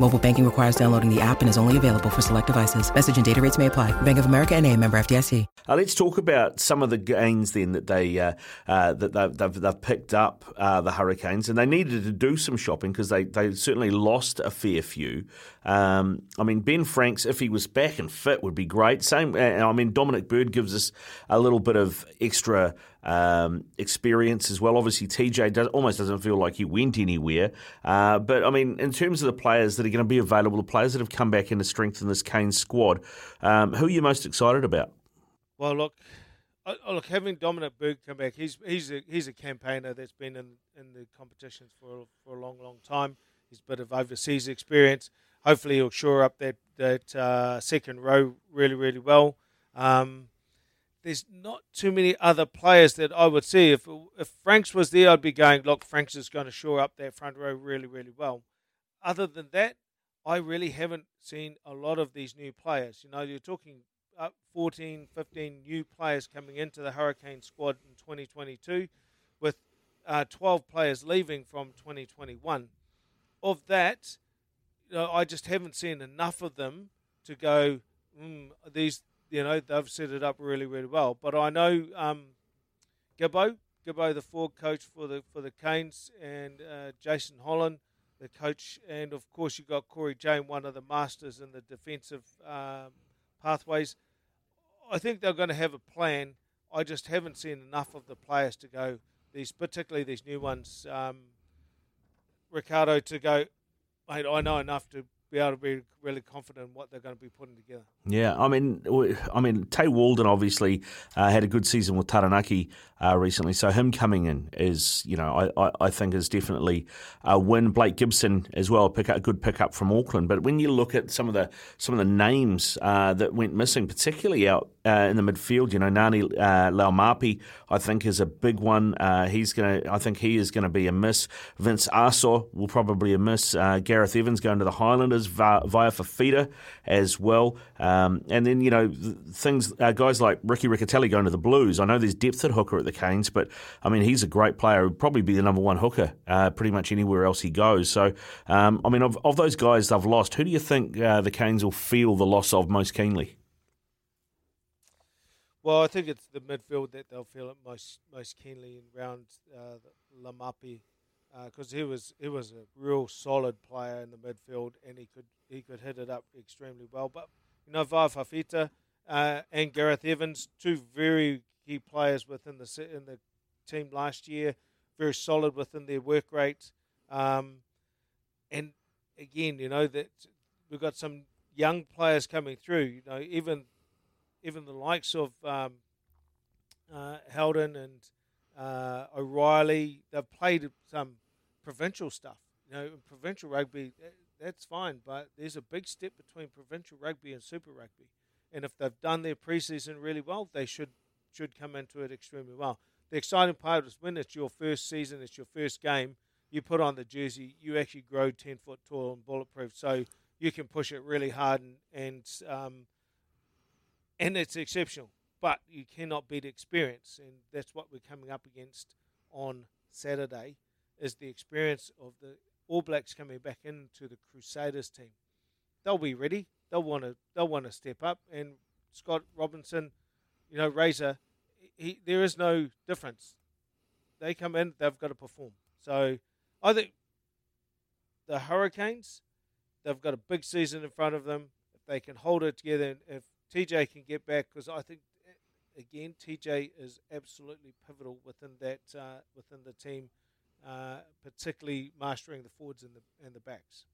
Mobile banking requires downloading the app and is only available for select devices. Message and data rates may apply. Bank of America and a member FDIC. Uh, let's talk about some of the gains then that they uh, uh, that they've, they've, they've, picked up uh, the Hurricanes, and they needed to do some shopping because they, they certainly lost a fair few. Um, I mean, Ben Franks, if he was back and fit, would be great. Same, uh, I mean, Dominic Bird gives us a little bit of extra um, experience as well. Obviously, TJ does, almost doesn't feel like he went anywhere. Uh, but I mean, in terms of the players that are going to be available, the players that have come back in to strengthen this Kane squad, um, who are you most excited about? Well, look, look, having Dominic Bird come back, he's he's a he's a campaigner that's been in in the competitions for for a long, long time. He's a bit of overseas experience. Hopefully, he'll shore up that that uh, second row really, really well. Um, there's not too many other players that I would see. If if Franks was there, I'd be going, look, Franks is going to shore up that front row really, really well. Other than that, I really haven't seen a lot of these new players. You know, you're talking up 14, 15 new players coming into the Hurricane squad in 2022, with uh, 12 players leaving from 2021. Of that, you know, I just haven't seen enough of them to go. Mm, these you know they've set it up really really well. But I know um, Gibbo, Gibbo, the forward coach for the for the Canes, and uh, Jason Holland, the coach, and of course you got Cory Jane, one of the masters in the defensive um, pathways. I think they're going to have a plan. I just haven't seen enough of the players to go these, particularly these new ones. Um, Ricardo to go, mate. I know enough to be able to be really confident in what they're going to be putting together. Yeah, I mean, I mean, Tay Walden obviously uh, had a good season with Taranaki uh, recently, so him coming in is, you know, I, I think is definitely a win. Blake Gibson as well, pick up, a good pickup from Auckland. But when you look at some of the some of the names uh, that went missing, particularly out uh, in the midfield, you know, Ngani uh, Laumape, I think is a big one. Uh, he's going to, I think he is going to be a miss. Vince Aso will probably a miss. Uh, Gareth Evans going to the Highlanders Vaea, Vaea Fifita as well. Um, and then, you know, things, uh, guys like Ricky Riccitelli going to the Blues. I know there's depth at hooker at the Canes, but I mean, he's a great player. He'd probably be the number one hooker uh, pretty much anywhere else he goes. So, um, I mean, of, of those guys they've lost, who do you think uh, the Canes will feel the loss of most keenly? Well, I think it's the midfield that they'll feel it most most keenly around uh, Laumape because uh, he was he was a real solid player in the midfield and he could he could hit it up extremely well. But you know, Vaea Fifita uh, and Gareth Evans, two very key players within the in the team last year, very solid within their work rate. Um, and again, you know that we've got some young players coming through. You know, even even the likes of um, uh, Haldon and uh, O'Reilly, they've played some provincial stuff. You know, provincial rugby, that's fine, but there's a big step between provincial rugby and Super Rugby. And if they've done their preseason really well, they should should come into it extremely well. The exciting part is when it's your first season, it's your first game, you put on the jersey, you actually grow 10 foot tall and bulletproof. So you can push it really hard and, and, um, and it's exceptional. But you cannot beat experience. And that's what we're coming up against on Saturday is the experience of the All Blacks coming back into the Crusaders team. They'll be ready. They'll want to. They'll want to step up. And Scott Robertson, you know, Razor, he, there is no difference. They come in, they've got to perform. So I think the Hurricanes, they've got a big season in front of them. If they can hold it together, if TJ can get back, because I think again TJ is absolutely pivotal within that uh, within the team uh, particularly mastering the forwards and the and the backs.